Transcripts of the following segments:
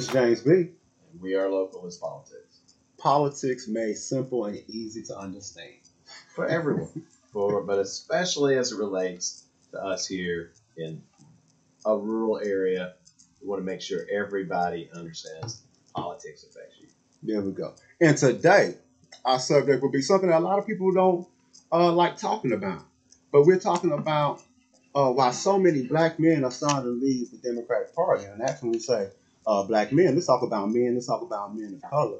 Miss James B. And we are local as politics. Politics made simple and easy to understand. For everyone. For but especially as it relates to us here in a rural area. We want to make sure everybody understands politics affects you. There we go. And today, our subject will be something that a lot of people don't uh, like talking about. But we're talking about uh, why so many black men are starting to leave the Democratic Party. And that's when we say uh, black men. Let's talk about men. Let's talk about men of color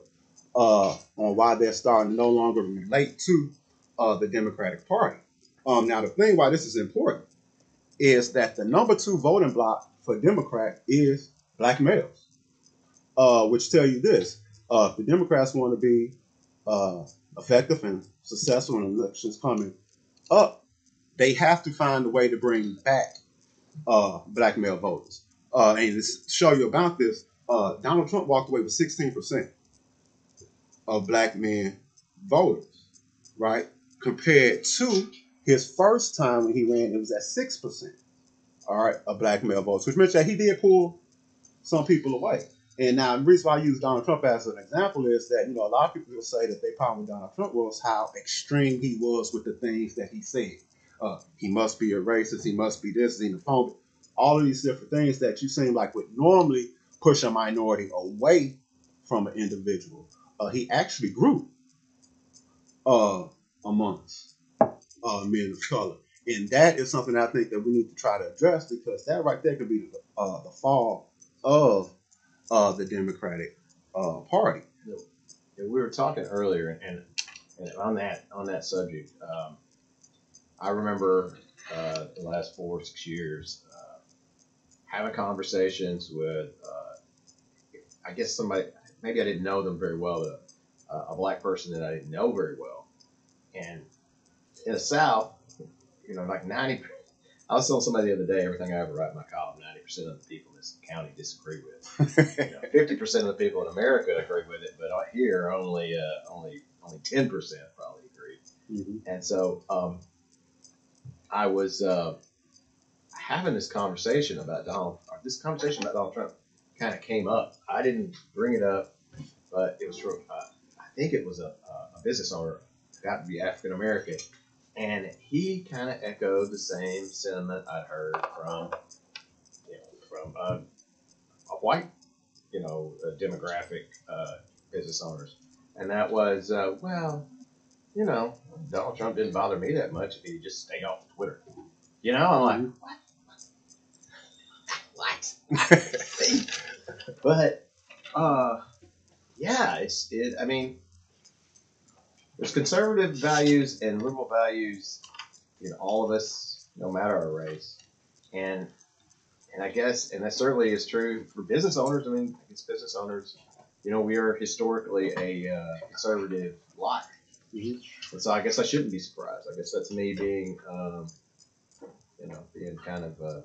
uh, on why they're starting to no longer relate to uh, the Democratic Party. Um, now, the thing why this is important is that the number two voting block for Democrat is black males, uh, which tell you this: uh, if the Democrats want to be uh, effective and successful in elections coming up, they have to find a way to bring back uh, black male voters. Uh, and to show you about this, uh, Donald Trump walked away with 16% of black men voters, right? Compared to his first time when he ran, it was at 6%, all right, of black male voters, which meant that he did pull some people away. And now the reason why I use Donald Trump as an example is that, you know, a lot of people will say that their problem with Donald Trump was how extreme he was with the things that he said. Uh, he must be a racist, he must be this, xenophobic, all of these different things that you seem like would normally push a minority away from an individual. Uh, he actually grew uh, amongst uh, men of color. And that is something I think that we need to try to address because that right there could be the, uh, the fall of uh, the Democratic uh, Party. Yeah, we were talking earlier, and, and on that on that subject, um, I remember uh, the last four or six years uh, having conversations with, uh, I guess somebody, maybe I didn't know them very well, a, a black person that I didn't know very well, and in the South, you know, like ninety. I was telling somebody the other day, everything I ever write in my column, ninety percent of the people in this county disagree with. Fifty percent of the people in America agree with it, but here only uh, only only ten percent probably agree. Mhm. And so um, I was uh, having this conversation about Donald. This conversation about Donald Trump kind of came up. I didn't bring it up, but it was from uh, I think it was a, a business owner, got to be African American, and he kind of echoed the same sentiment I'd heard from you know, from uh, a white you know demographic uh, business owners, and that was uh, well, you know, Donald Trump didn't bother me that much if he just stayed off Twitter. You know, I'm like, what? But uh, yeah, it's it. I mean, there's conservative values and liberal values in all of us, no matter our race, and and I guess, and that certainly is true for business owners. I mean, I guess business owners, you know, we are historically a uh, conservative lot. Mhm. And so I guess I shouldn't be surprised. I guess that's me being, um, you know, being kind of uh,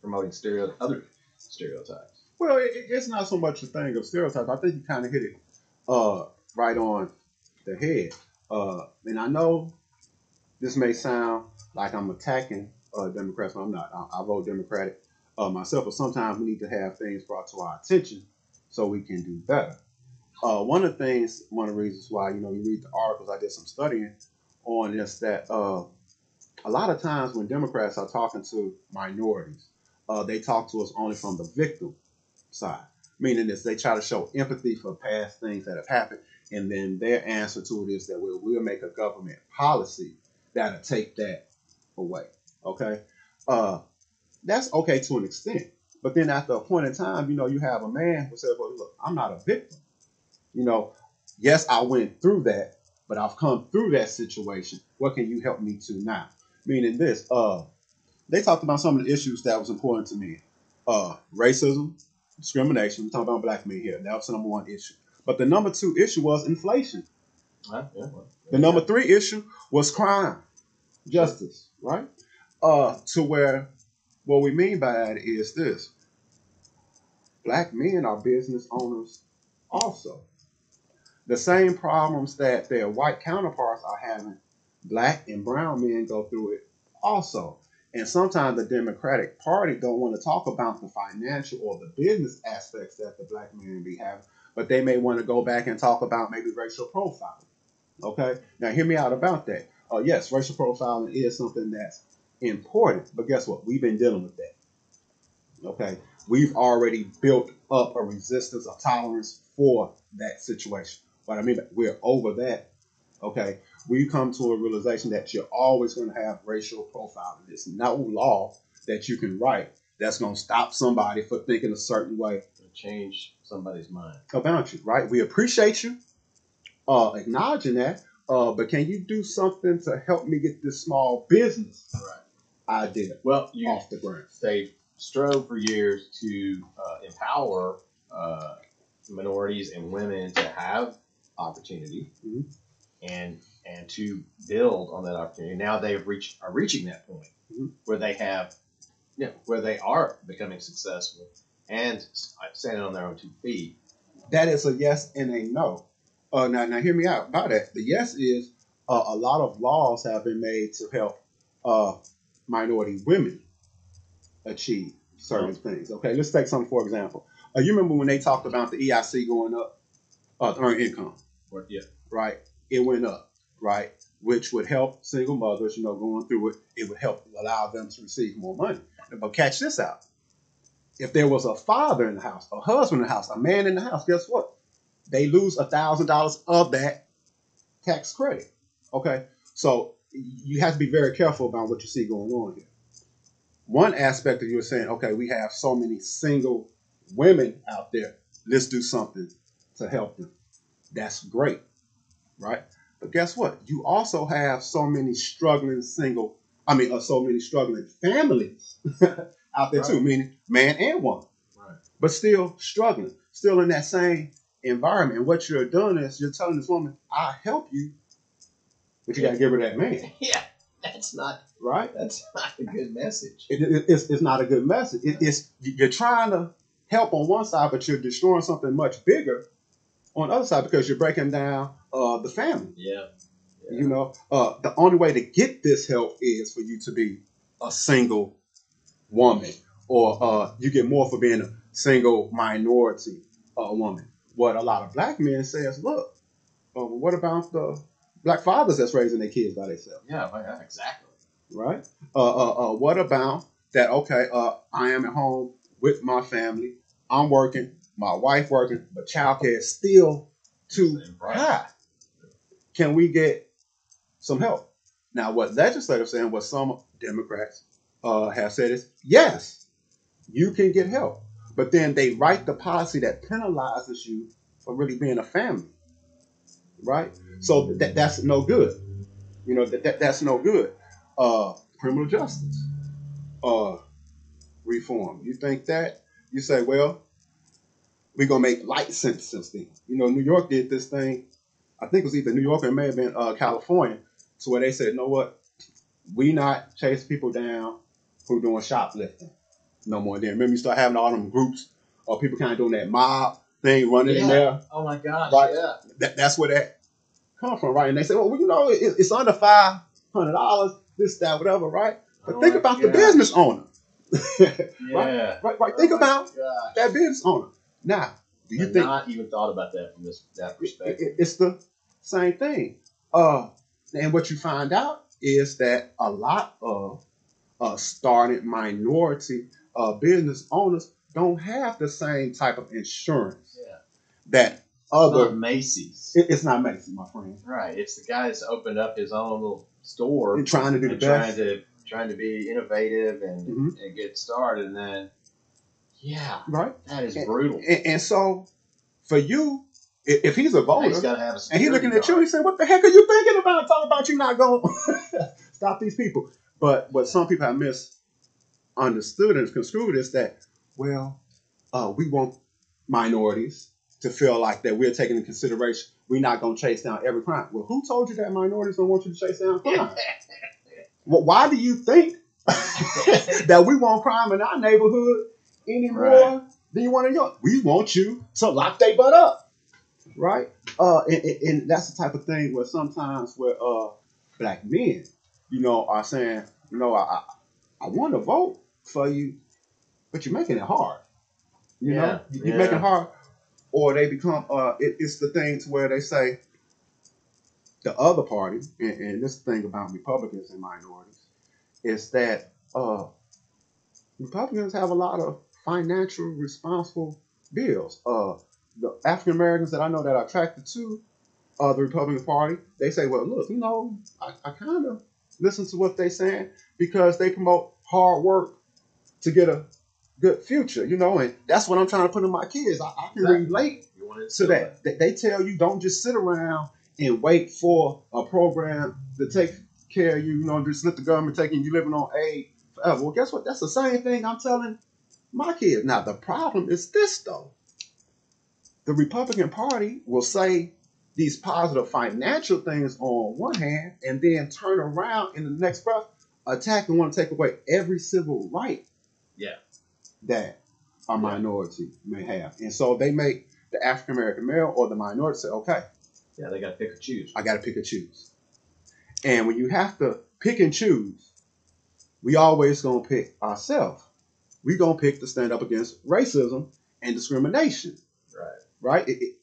promoting stereo other stereotypes. Well, it, it- it's not so much a thing of stereotypes. I think you kind of hit it uh, right on the head. Uh, and I know this may sound like I'm attacking uh, Democrats, but I'm not. I, I vote Democratic uh, myself, but sometimes we need to have things brought to our attention so we can do better. Uh, one of the things, one of the reasons why, you know, you read the articles, I did some studying on this, that uh, a lot of times when Democrats are talking to minorities, uh, they talk to us only from the victim side, meaning this they try to show empathy for past things that have happened, and then their answer to it is that we'll, we'll make a government policy that'll take that away. Okay, uh, that's okay to an extent, but then after a point in time, you know, you have a man who says, "Well, look, I'm not a victim. You know, yes, I went through that, but I've come through that situation. What can you help me to now?" Meaning this, uh, they talked about some of the issues that was important to me. Uh, racism, discrimination. We're talking about black men here. That was the number one issue. But the number two issue was inflation. Huh? Yeah, well, The number three issue was crime, justice, right? Uh, to where what we mean by that is this: black men are business owners also. The same problems that their white counterparts are having, black and brown men go through it also. And sometimes the Democratic Party don't want to talk about the financial or the business aspects that the black community having, but they may want to go back and talk about maybe racial profiling. Okay, now hear me out about that. Uh, yes, racial profiling is something that's important, but guess what? We've been dealing with that. Okay, we've already built up a resistance, a tolerance for that situation. What I mean, we're over that. Okay, we come to a realization that you're always going to have racial profiling. There's no law that you can write that's going to stop somebody for thinking a certain way To change somebody's mind. about you, right? We appreciate you uh, acknowledging that, uh, but can you do something to help me get this small business Right. idea Well, you off the ground? they strove for years to uh, empower uh, minorities and women to have opportunity Mhm. And and to build on that opportunity. Now they've reached are reaching that point Mhm. where they have, you know, where they are becoming successful and standing on their own two feet. That is a yes and a no. Uh, now, now hear me out about that. The yes is uh, a lot of laws have been made to help uh, minority women achieve certain things. Okay, let's take something for example. Uh, you remember when they talked about the EIC going up, uh, to earn income, yeah, right? It went up, right? Which would help single mothers, you know, going through it. It would help allow them to receive more money. But catch this out. If there was a father in the house, a husband in the house, a man in the house, guess what? They lose a thousand dollars of that tax credit. Okay, so you have to be very careful about what you see going on here. One aspect of you is saying, okay, we have so many single women out there. Let's do something to help them. That's great, right? But guess what? You also have so many struggling single, I mean, uh, so many struggling families out there too, Right. meaning man and woman, right. but still struggling, still in that same environment. And what you're doing is you're telling this woman, "I'll help you," but you got to give her that man, Yeah, that's not right? that's not a good message. It, it- it's, it's not a good message. It, it's you're trying to help on one side, but you're destroying something much bigger on the other side because you're breaking down uh, the family. Yeah, yeah. You know, uh, the only way to get this help is for you to be a single woman, or uh, you get more for being a single minority uh, woman. What a lot of black men say is, look, uh, what about the black fathers that's raising their kids by themselves? yeah, yeah, exactly. right? Uh, uh, uh, what about that? Okay, uh, I am at home with my family. I'm working, my wife working, but childcare is still too high. Can we get some help? Now, what legislators saying, what some Democrats uh, have said is, yes, you can get help, but then they write the policy that penalizes you for really being a family, right? So that that's no good. You know that, that that's no good. Uh, criminal justice, uh, reform. You think that? You say, well, we're gonna make light sentences then. You know, New York did this thing. I think it was either New York or it may have been uh, California, to where they said, you know what, we not chase people down who doing shoplifting no more. Then remember, you start having all them groups or people kind of doing that mob thing, running in there. Oh my gosh, Right. yeah. That, that's where that come from, right? And they say, well, you know, it, it's under five hundred dollars, this, that, whatever, right? But Oh think about the business owner, Yeah. right? Right. Think Oh about that business owner. Now, do you think not even thought about that from this that perspective? it- it's the same thing? Uh, and what you find out is that a lot of uh, started minority uh, business owners don't have the same type of insurance yeah. that Other. Macy's. It, it's not Macy's, my friend. Right. It's the guy that's opened up his own little store They're trying to do the and trying to trying to be innovative and, Mhm. and get started and then yeah, right? that is And- brutal. And, and so, for you, if he's a voter, He's gotta have a And he's looking at you, he said, What the heck are you thinking about? Talking about you not going to stop these people. But what some people have misunderstood and construed is that, well, uh, we want minorities to feel like that we're taking into consideration we're not going to chase down every crime. Well, who told you that minorities don't want you to chase down crime? well, why do you think that we want crime in our neighborhood any more Right. than you want to yours? We want you to lock their butt up, right? Uh, and, and, and that's the type of thing where sometimes where uh, black men, you know, are saying, you know, I, I- I want to vote for you, but you're making it hard. You Yeah, know, you, you yeah. make it hard, or they become. Uh, it, it's the things where they say the other party, and, and this thing about Republicans and minorities is that uh, Republicans have a lot of financial responsible bills. Uh, the African Americans that I know that are attracted to uh, the Republican Party, they say, well, look, you know, I, I kind of listen to what they're saying because they promote hard work to get a good future, you know, and that's what I'm trying to put in my kids. I, I can Exactly. relate to that. They, they tell you don't just sit around and wait for a program to take care of you, you know, just let the government take you, you living on aid forever. Well, guess what? That's the same thing I'm telling my kids. Now, the problem is this, though. The Republican Party will say these positive financial things on one hand and then turn around in the next breath, attack and want to take away every civil right Yeah. that a minority may have. And so they make the African American male or the minority say, okay, Yeah, they got to pick or choose. I got to pick and choose. And when you have to pick and choose, we always gonna pick ourselves. We gonna pick to stand up against racism and discrimination, Right. right? It- it-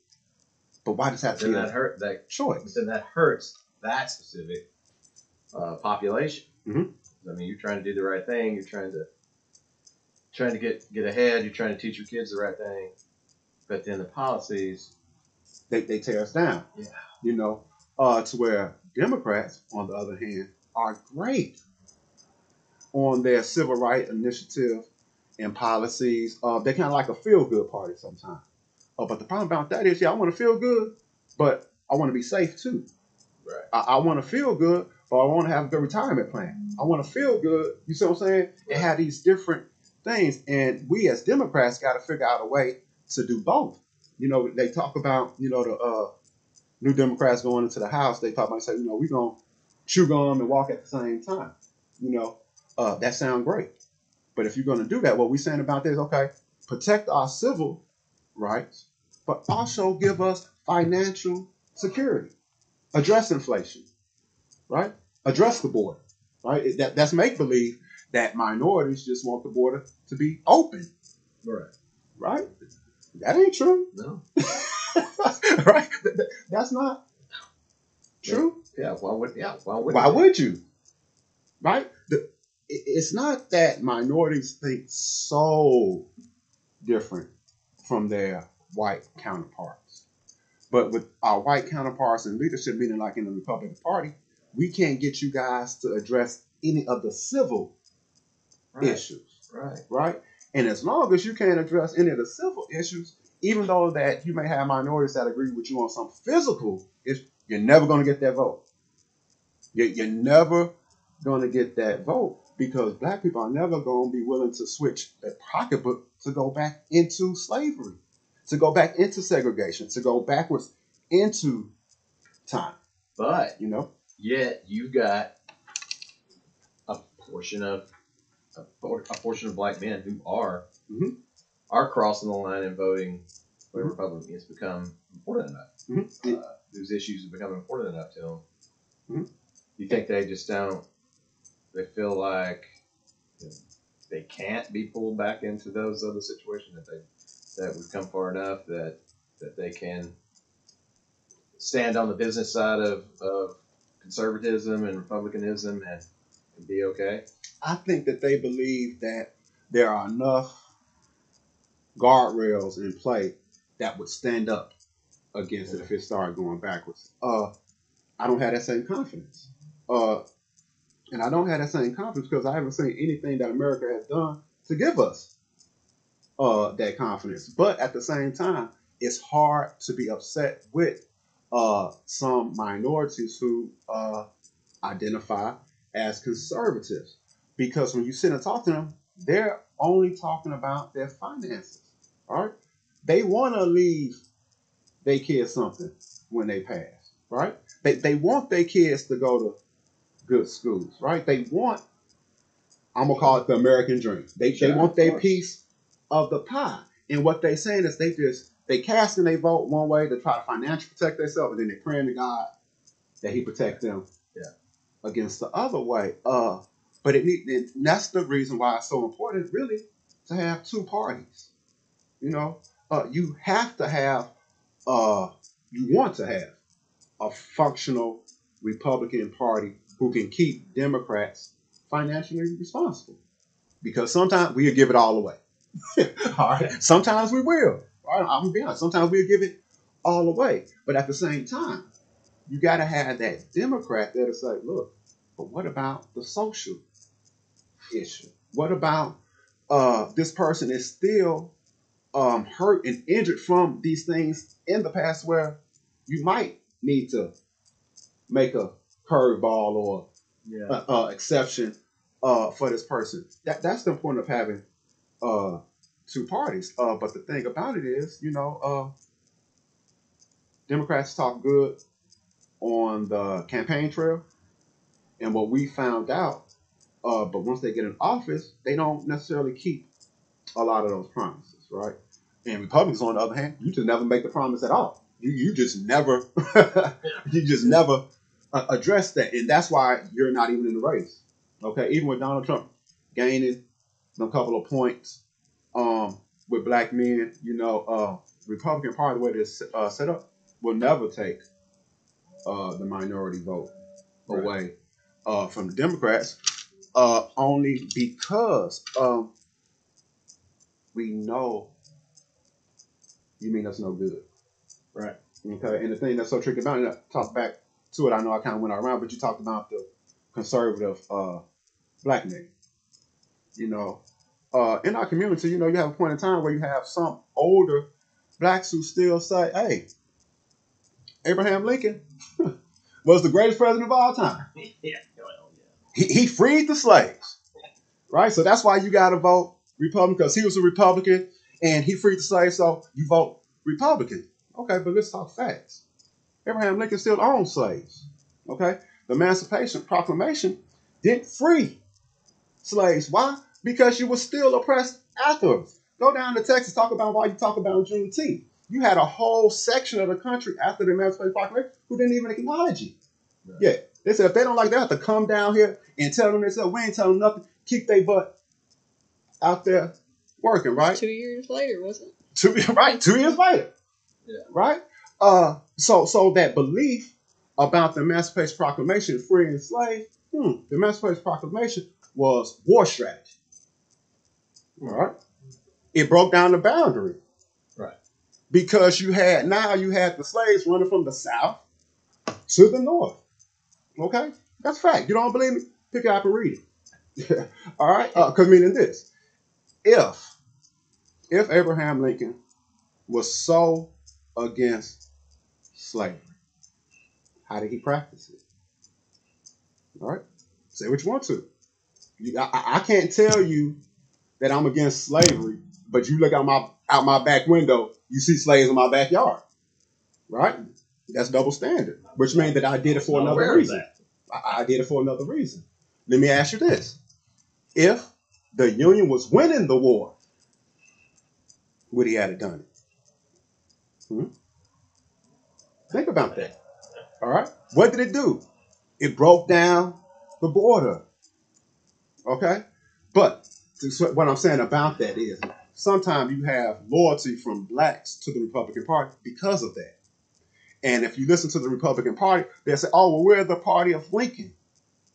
but why does that Then that hurt. That choice? then that hurts that specific uh, population. Mhm. I mean, you're trying to do the right thing. You're trying to trying to get get ahead. You're trying to teach your kids the right thing. But then the policies, They, they tear us down. Yeah. You know, uh, to where Democrats, on the other hand, are great on their civil rights initiative and policies. Uh, they're kind of like a feel good party sometimes. Uh, but the problem about that is, yeah, I want to feel good, but I want to be safe too. right? I, I want to feel good, but I want to have a good retirement plan. I want to feel good. You see what I'm saying? It had these different things, and we as Democrats got to figure out a way to do both. You know, they talk about you know the uh, new Democrats going into the House. They talk about say, you know, we're gonna chew gum and walk at the same time. You know, uh, that sounds great, but if you're gonna do that, what we're saying about this, okay, protect our civil rights, but also give us financial security address inflation, right? Address the border, right? That, that's make believe that minorities just want the border to be open, Right. right? That ain't true, No. right? Th- th- That's not true. Yeah. Why would? Yeah. Why would? Why would you? Right? The, it's not that minorities think so different from their white counterparts. But with our white counterparts in leadership, meaning like in the Republican Party, we can't get you guys to address any of the civil Right. issues, Right. right? And as long as you can't address any of the civil issues, even though that you may have minorities that agree with you on some physical issues, you're never going to get that vote. You're never going to get that vote because black people are never going to be willing to switch their pocketbook to go back into slavery, to go back into segregation, to go backwards into time. But You know, yet you've got a portion of a, a portion of black men who are Mhm. are crossing the line and voting for Republican. It's become important enough. Mhm. Uh, those issues have become important enough to them. Mhm. You think they just don't? They feel like they can't be pulled back into those other situations that they that we've come far enough that that they can stand on the business side of, of conservatism and republicanism and, and be okay. I think that they believe that there are enough guardrails in play that would stand up against it if it started going backwards. Uh, I don't have that same confidence. Uh, and I don't have that same confidence because I haven't seen anything that America has done to give us uh, that confidence. But at the same time, it's hard to be upset with uh, some minorities who uh, identify as conservatives because when you sit and talk to them, they're only talking about their finances. All right, they want to leave their kids something when they pass. Right, they they want their kids to go to good schools. Right, they want. I'm gonna call it the American dream. They they want their piece of the pie, and what they're saying is they just they cast and they vote one way to try to financially protect themselves, and then they're praying to God that He protect them Yeah. against the other way. Uh, But it need, and that's the reason why it's so important, really, to have two parties. You know, uh, you have to have, uh, you want to have a functional Republican Party who can keep Democrats financially responsible. Because sometimes we'll give it all away. all right. Sometimes we will. All right. I'm gonna be honest. Sometimes we'll give it all away. But at the same time, you gotta have that Democrat that'll say, look, but what about the social issue? What about uh, this person is still um, hurt and injured from these things in the past where you might need to make a curveball or Yeah. uh, uh, exception uh, for this person. That that's the point of having uh, two parties. Uh, but the thing about it is, you know, uh, Democrats talk good on the campaign trail, and what we found out. Uh, but once they get in office, they don't necessarily keep a lot of those promises, right? And Republicans, on the other hand, you just never make the promise at all. You you just never you just never uh, address that, and that's why you're not even in the race. Okay, even with Donald Trump gaining a couple of points um, with black men, you know, uh, Republican Party the way it's uh, set up will never take uh, the minority vote Right. away uh, from Democrats, uh, only because um, we know you mean that's no good. Right. Okay, and the thing that's so tricky about it, talk back to it, I know I kind of went around, but you talked about the conservative uh, black nigga. You know, uh, in our community, you know, you have a point in time where you have some older blacks who still say, hey, Abraham Lincoln was the greatest president of all time. yeah. He, he freed the slaves, right? So that's why you got to vote Republican because he was a Republican and he freed the slaves, so you vote Republican. Okay, but let's talk facts. Abraham Lincoln still owned slaves. Okay, the Emancipation Proclamation didn't free slaves. Why? Because you were still oppressed afterwards. Go down to Texas, talk about why you talk about Juneteenth. You had a whole section of the country after the Emancipation Proclamation who didn't even acknowledge it. Right. Yeah, they said if they don't like that, they have to come down here and tell them themselves, we ain't telling them nothing. Keep their butt out there working, right? Two years later, wasn't it? Two right, two years later. Yeah. Right? Uh so so that belief about the Emancipation Proclamation freeing slaves, hmm, the Emancipation Proclamation was war strategy. All right. It broke down the boundary. Right. Because you had now you had the slaves running from the south to the north. Okay? That's fact. You don't believe me? Pick it up and read it. All right? Because meaning this. If if Abraham Lincoln was so against slavery, how did he practice it? All right? Say what you want to. You, I, I- can't tell you that I'm against slavery, but you look out my out my back window, you see slaves in my backyard. Right? That's double standard, which means that I did it for Not another reason. I, I did it for another reason. Let me ask you this. If the Union was winning the war, would he have done it? Hmm? Think about that. All right. What did it do? It broke down the border. Okay. But what I'm saying about that is sometimes you have loyalty from blacks to the Republican Party because of that. And if you listen to the Republican Party, they'll say, "Oh, well, we're the party of Lincoln."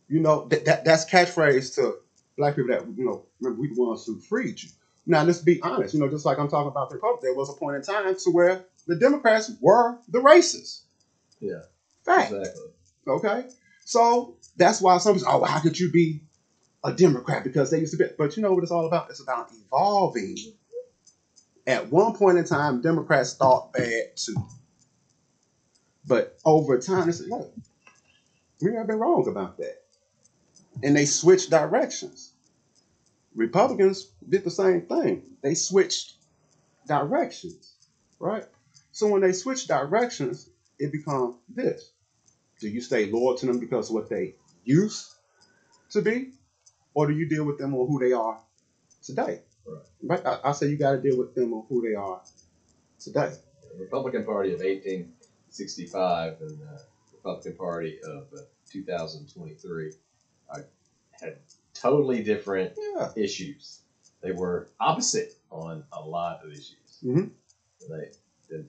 You know, that, that that's catchphrase to black people that you know. Remember, we the ones who freed you. Now, let's be honest. You know, just like I'm talking about the Republic, there was a point in time to where the Democrats were the racists. Yeah. Fact. Exactly. Okay. So that's why some people say, oh, how could you be a Democrat? Because they used to be. But you know what it's all about? It's about evolving. At one point in time, Democrats thought bad too. But over time, they said, look, we have been wrong about that. And they switched directions. Republicans did the same thing. They switched directions, right? So when they switch directions, it becomes this. Do you stay loyal to them because of what they used to be? Or do you deal with them on who they are today? Right. Right? I, I say you got to deal with them on who they are today. The Republican Party of 1865 and the Republican Party of uh, 2023 uh, had totally different Yeah. issues. They were opposite on a lot of issues. Mm-hmm. They did.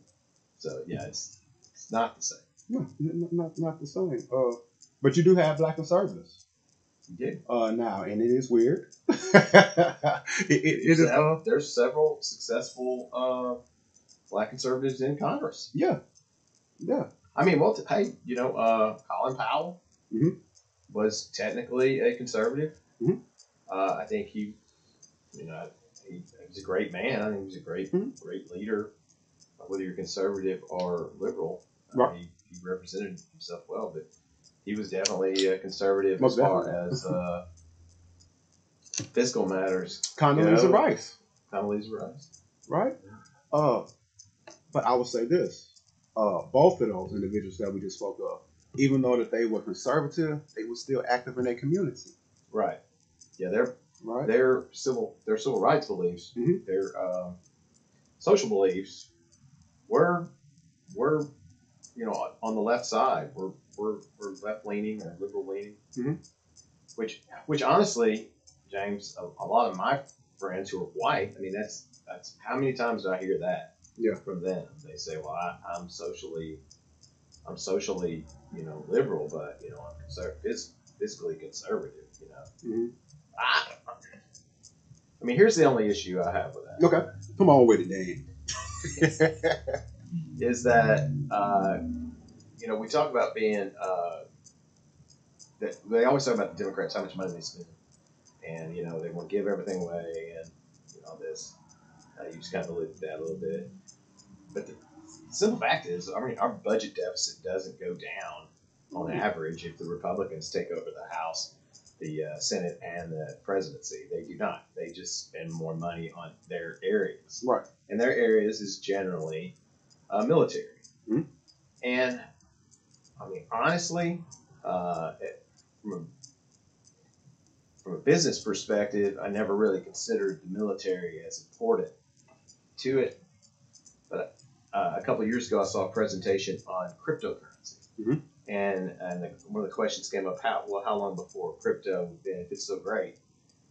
So yeah, it's it's not the same. No, not not the same. Uh, but you do have black conservatives did. uh, now, and it is weird. it, it, it is. Uh, There's several successful uh, black conservatives in Congress. yeah, yeah. I mean, well, t- hey, you know, uh, Colin Powell Mhm. was technically a conservative. Mm-hmm. Uh, I think he, you know, he, he's a great man. I think he's a great, Mhm. great leader. Uh, Whether you're conservative or liberal, uh, Right. he, he represented himself well. But he was definitely a conservative Most as far as uh, fiscal matters. Condoleezza Yeah. Rice, Condoleezza Rice. right? Uh, but I will say this: uh, both of those individuals that we just spoke of, even though that they were conservative, they were still active in their community, Right. Yeah, they're right? their civil their civil rights beliefs, Mhm. their um, social beliefs, were were you know on the left side. We're we're, we're left leaning or liberal leaning, Mhm. which which honestly, James, a, a lot of my friends who are white. I mean, that's that's how many times do I hear that? Yeah. From them, they say, "Well, I, I'm socially, I'm socially, you know, liberal, but you know, I'm conser- phys- fiscally conservative." You know. Mhm. I, I mean, here's the only issue I have with that. Okay, come on with it, Dan. Is that uh, you know we talk about being uh, that they always talk about the Democrats how much money they spend, and you know they want to give everything away, and you know this. Uh, you just kind of alluded to that a little bit, but the simple fact is, I mean, our budget deficit doesn't go down on average if the Republicans take over the House, the uh, Senate, and the presidency. They do not. They just spend more money on their areas right. and their areas is generally uh, military. Mhm. And I mean, honestly, uh, from a, from a business perspective, I never really considered the military as important to it. But uh, a couple of years ago, I saw a presentation on cryptocurrency. Mhm. And, and the, one of the questions came up: How well? How long before crypto, if it's so great,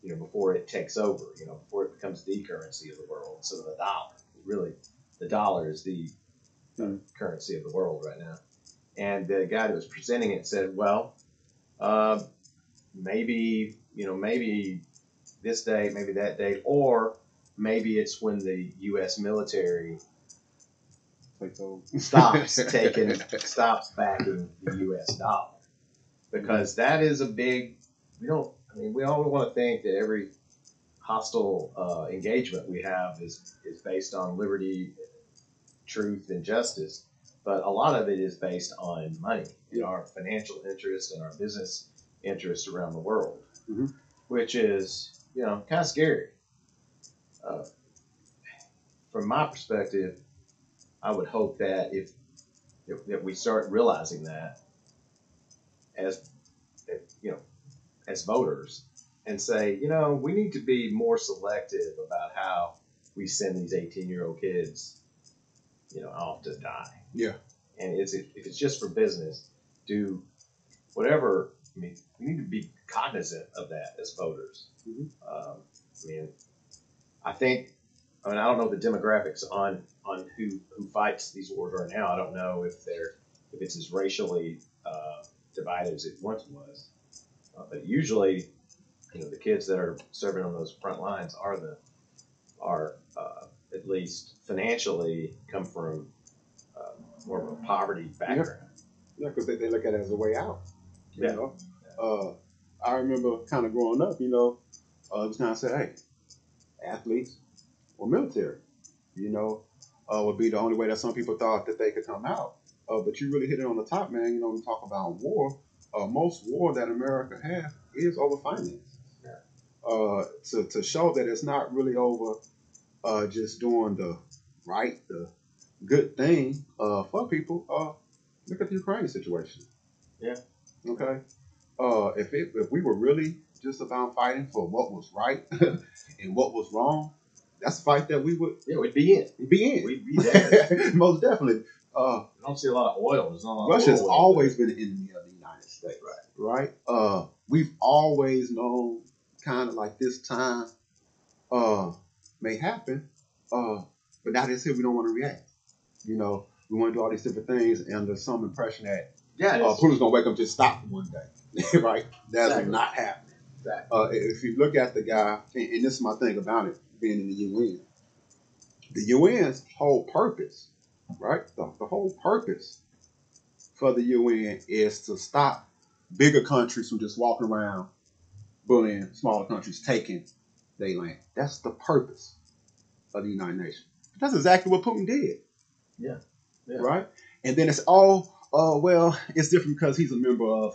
you know, before it takes over, you know, before it becomes the currency of the world, so the dollar, really, the dollar is the uh, Mm. currency of the world right now. And the guy that was presenting it said, well, uh, maybe, you know, maybe this day, maybe that day, or maybe it's when the U.S. military Those. stops taking, stops backing the U.S. dollar, because that is a big. We don't. I mean, we all want to think that every hostile uh, engagement we have is is based on liberty, truth, and justice. But a lot of it is based on money and our financial interest and our business interests around the world, Mhm. which is you know kind of scary. Uh, from my perspective, I would hope that if if, if we start realizing that as if, you know as voters and say you know we need to be more selective about how we send these 18 year old kids you know off to die Yeah. and it's if it's just for business do whatever i mean we need to be cognizant of that as voters Mhm. um, i mean i think I mean, I don't know the demographics on on who who fights these wars right now. I don't know if they're if it's as racially uh, divided as it once was. Uh, but usually, you know, the kids that are serving on those front lines are the are uh, at least financially come from uh, more of a poverty background. Yeah, because they, they look at it as a way out. You Yeah. know, uh, I remember kind of growing up. You know, uh, it was kind of said, hey, athletes or military. You know, uh, would be the only way that some people thought that they could come out. Uh, but you really hit it on the top, man. You know, when we talk about war, uh, most war that America has is over finance. Yeah. Uh, to, to show that it's not really over uh, just doing the right, the good thing uh, for people. Uh, look at the Ukraine situation. Yeah. Okay. Uh, if it, if we were really just about fighting for what was right and what was wrong, that's a fight that we would Yeah, we'd be in. be in. We'd be there. Most definitely. Uh, I don't see a lot of oil. There's not a lot Russia's of oil. always been an enemy of the United States. Right. Right. Uh, we've always known kind of like this time uh may happen, uh, but now they say we don't want to react. You know, we want to do all these different things, and there's some impression that Yeah, uh, Putin's gonna wake up and just stop one day, right? That's Exactly. not happening. Exactly. Uh, if you look at the guy, and, and this is my thing about it, being in the UN, the UN's whole purpose, right? The, the whole purpose for the UN is to stop bigger countries from just walking around bullying smaller countries taking their land. That's the purpose of the United Nations. That's exactly what Putin did. Yeah. Yeah. Right? And then it's all, uh, well, it's different because he's a member of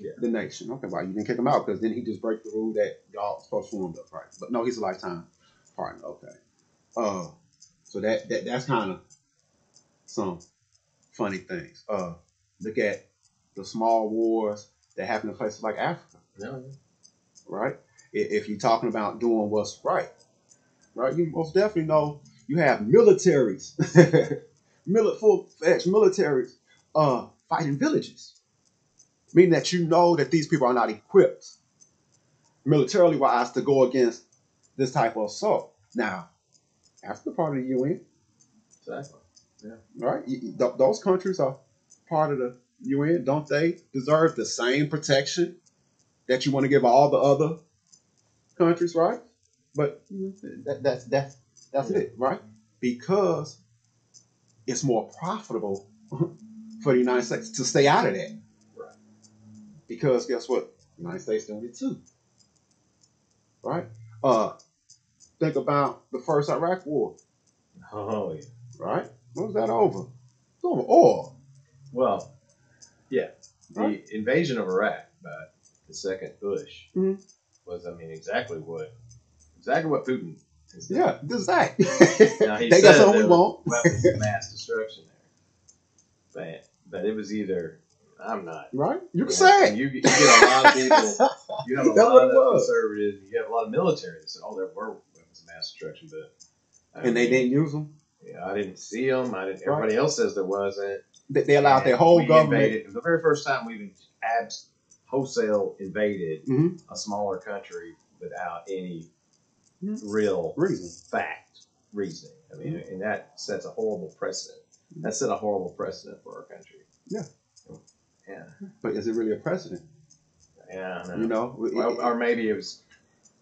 Yeah. the nation. Okay, why you didn't kick him out? Because then he just break the rule that y'all supposed to form up, right? But no, he's a lifetime partner. Okay. Uh, so that, that that's kind of some funny things. Uh, look at the small wars that happen in places like Africa No, right? If you're talking about doing what's right, right? You most definitely know you have militaries, mili- full-fledged militaries, uh, fighting villages, meaning that you know that these people are not equipped militarily wise to go against this type of assault. Now, Africa part of the UN, exactly. Yeah. right? You- you- th- those countries are part of the UN. Don't they deserve the same protection that you want to give all the other countries, right? But mm-hmm. that, that's that's that's it, right? Because it's more profitable for the United States to stay out of that. Because guess what? The United States doing it too. Right? Uh think about the first Iraq war, Oh yeah. right? What was that over? It's over oil. Well, yeah. The Right. invasion of Iraq by the second Bush Mhm. was, I mean, exactly what exactly what Putin is doing. Yeah, this is that. They got something we want. Weapons of mass destruction there, but but it was either I'm not. Right? You can Yeah, say and it. You, you get a lot of people. You have a lot of conservatives. You have a lot of military that said, "Oh, there were weapons of mass destruction," but I and they mean, didn't use them. Yeah, I didn't see them. I didn't. Everybody else says there wasn't. They, they allowed their whole government. Invaded, the very first time we even abs- wholesale invaded Mhm. a smaller country without any Mhm. real Reason. fact reasoning. I mean, Mm-hmm. and that sets a horrible precedent. That set a horrible precedent for our country. Yeah. Yeah. But is it really a precedent? Yeah. Know. You know, It- Or, maybe it was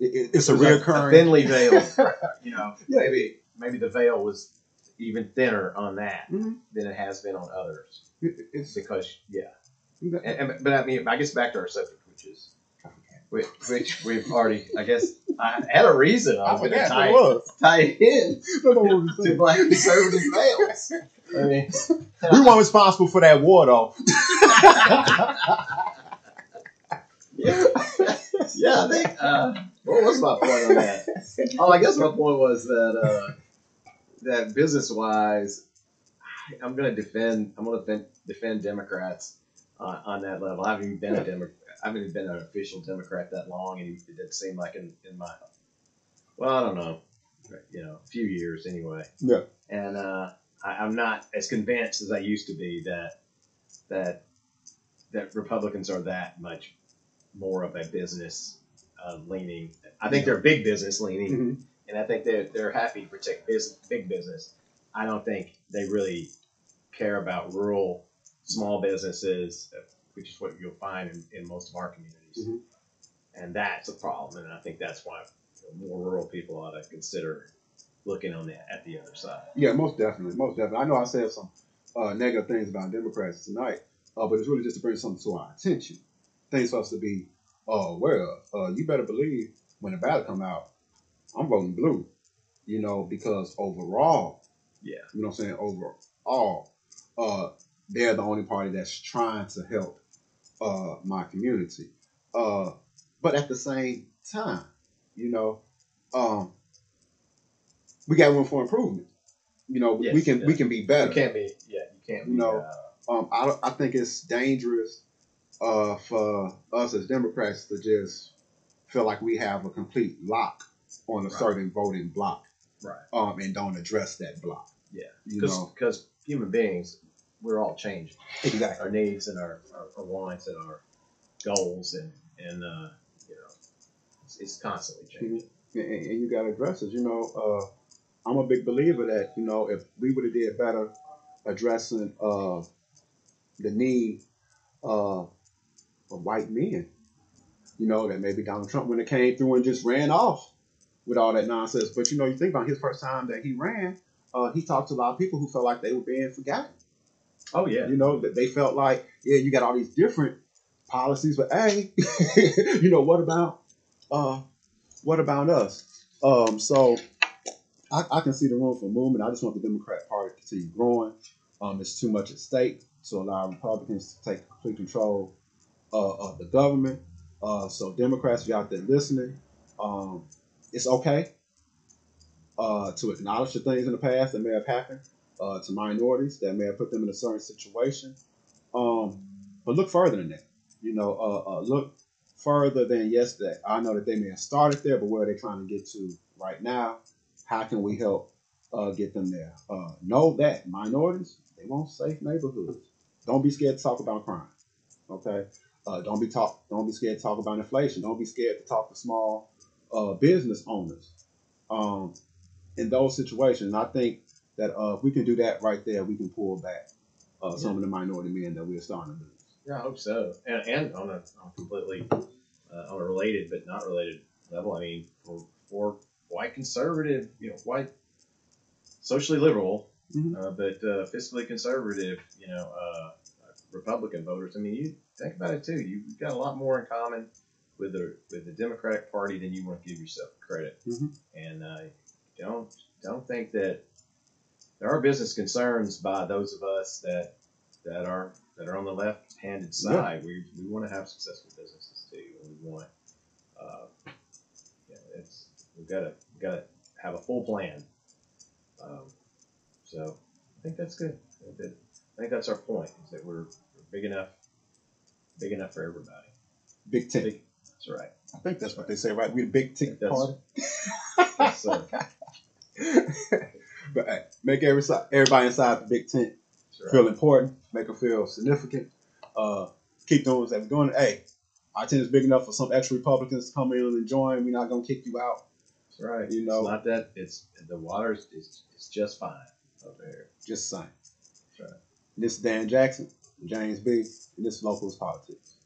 it- it- it's a reoccurring. thinly veiled. you know, Yeah. maybe maybe the veil was even thinner on that Mhm. than it has been on others. It- it's Because yeah, and, and, but I mean, I guess back to our subject, which is which, which we've already. I guess I had a reason I was going to tie, what it was. tie in That's what we were to black conservative males. I mean, We weren't responsible for that war, though. yeah, yeah. I think. Uh, what was my point on that? Oh, I guess my point was that uh, that business wise, I'm going to defend. I'm to defend, defend Democrats uh, on that level. I haven't even been a Democrat. I haven't even been an official Democrat that long, and it did seem like in, in my well, I don't know, you know, a few years anyway. Yeah. And uh, I, I'm not as convinced as I used to be that that that Republicans are that much more of a business uh, leaning. I think they're big business leaning, Mhm. and I think they're they're happy to protect business, big business. I don't think they really care about rural small businesses, which is what you'll find in, in most of our communities. Mhm. And that's a problem, and I think that's why more rural people ought to consider looking on the at the other side. Yeah, most definitely, most definitely. I know I said some uh, negative things about Democrats tonight, uh, but it's really just to bring something to our attention, things for us to be uh, aware of. Uh, you better believe when the ballot come out, I'm voting blue. You know, because overall, Yeah. you know what I'm saying. Overall, uh, they're the only party that's trying to help uh, my community. Uh, but at the same time, you know, um, we got room for improvement. You know, we can yeah. we can be better. You can't be, yeah, you can't be. No. uh, Um, I, I think it's dangerous uh, for us as Democrats to just feel like we have a complete lock on a Right. certain voting block, Right. um, and don't address that block. Yeah. you because know human beings, we're all changing. exactly. our needs and our, our, our wants and our goals and and uh, you know It's, it's constantly changing. and, and you got to address it. You know, uh, I'm a big believer that you know if we would have did better addressing uh, the need uh, of white men, you know, that maybe Donald Trump when it came through and just ran off with all that nonsense. But you know, you think about his first time that he ran, uh, he talked to a lot of people who felt like they were being forgotten. Oh yeah, You know, that they felt like, yeah, you got all these different policies, but hey, you know, what about uh what about us? Um, so I, I can see the room for movement. I just want the Democrat Party to continue growing. Um, it's too much at stake to allow Republicans to take complete control uh, of the government. Uh, so Democrats, if you're out there listening, um, it's okay uh, to acknowledge the things in the past that may have happened uh, to minorities that may have put them in a certain situation. Um, but look further than that. You know, uh, uh, look further than yesterday. I know that they may have started there, but where are they trying to get to right now? How can we help uh, get them there? Uh, know that minorities they want safe neighborhoods. Don't be scared to talk about crime. Okay. Uh, don't be talk. Don't be scared to talk about inflation. Don't be scared to talk to small uh, business owners. Um, in those situations, and I think that uh, if we can do that right there, we can pull back uh, some of the minority men that we're starting to lose. Yeah, I hope so. And, and on a, on completely uh, on a related but not related level, I mean, for, for white conservative, you know, white socially liberal, Mhm. uh, but uh, fiscally conservative, you know, uh, Republican voters. I mean, you think about it too. You've got a lot more in common with the with the Democratic Party than you want to give yourself credit. Mhm. And uh, don't don't think that there are business concerns by those of us that that are that are on the left-handed side. We, we want to have successful businesses too, and we want uh, yeah, it's we've got to we've got to have a full plan. Um, so I think that's good. I think, that, I think that's our point is that we're, we're big enough, big enough for everybody. Big tick. Big, that's right. I think that's what they say, right? We're the big tick That's- party. That's, uh, but hey, make every everybody inside the big tent right. feel important, make them feel significant. Uh, keep doing what we're doing. Hey, our tent is big enough for some extra Republicans to come in and join. We're not gonna kick you out. That's right. You know- it's not that it's the water is is, is just fine over here. Just saying. That's right. This is Dan Jackson, James B, and this is Locals Politics.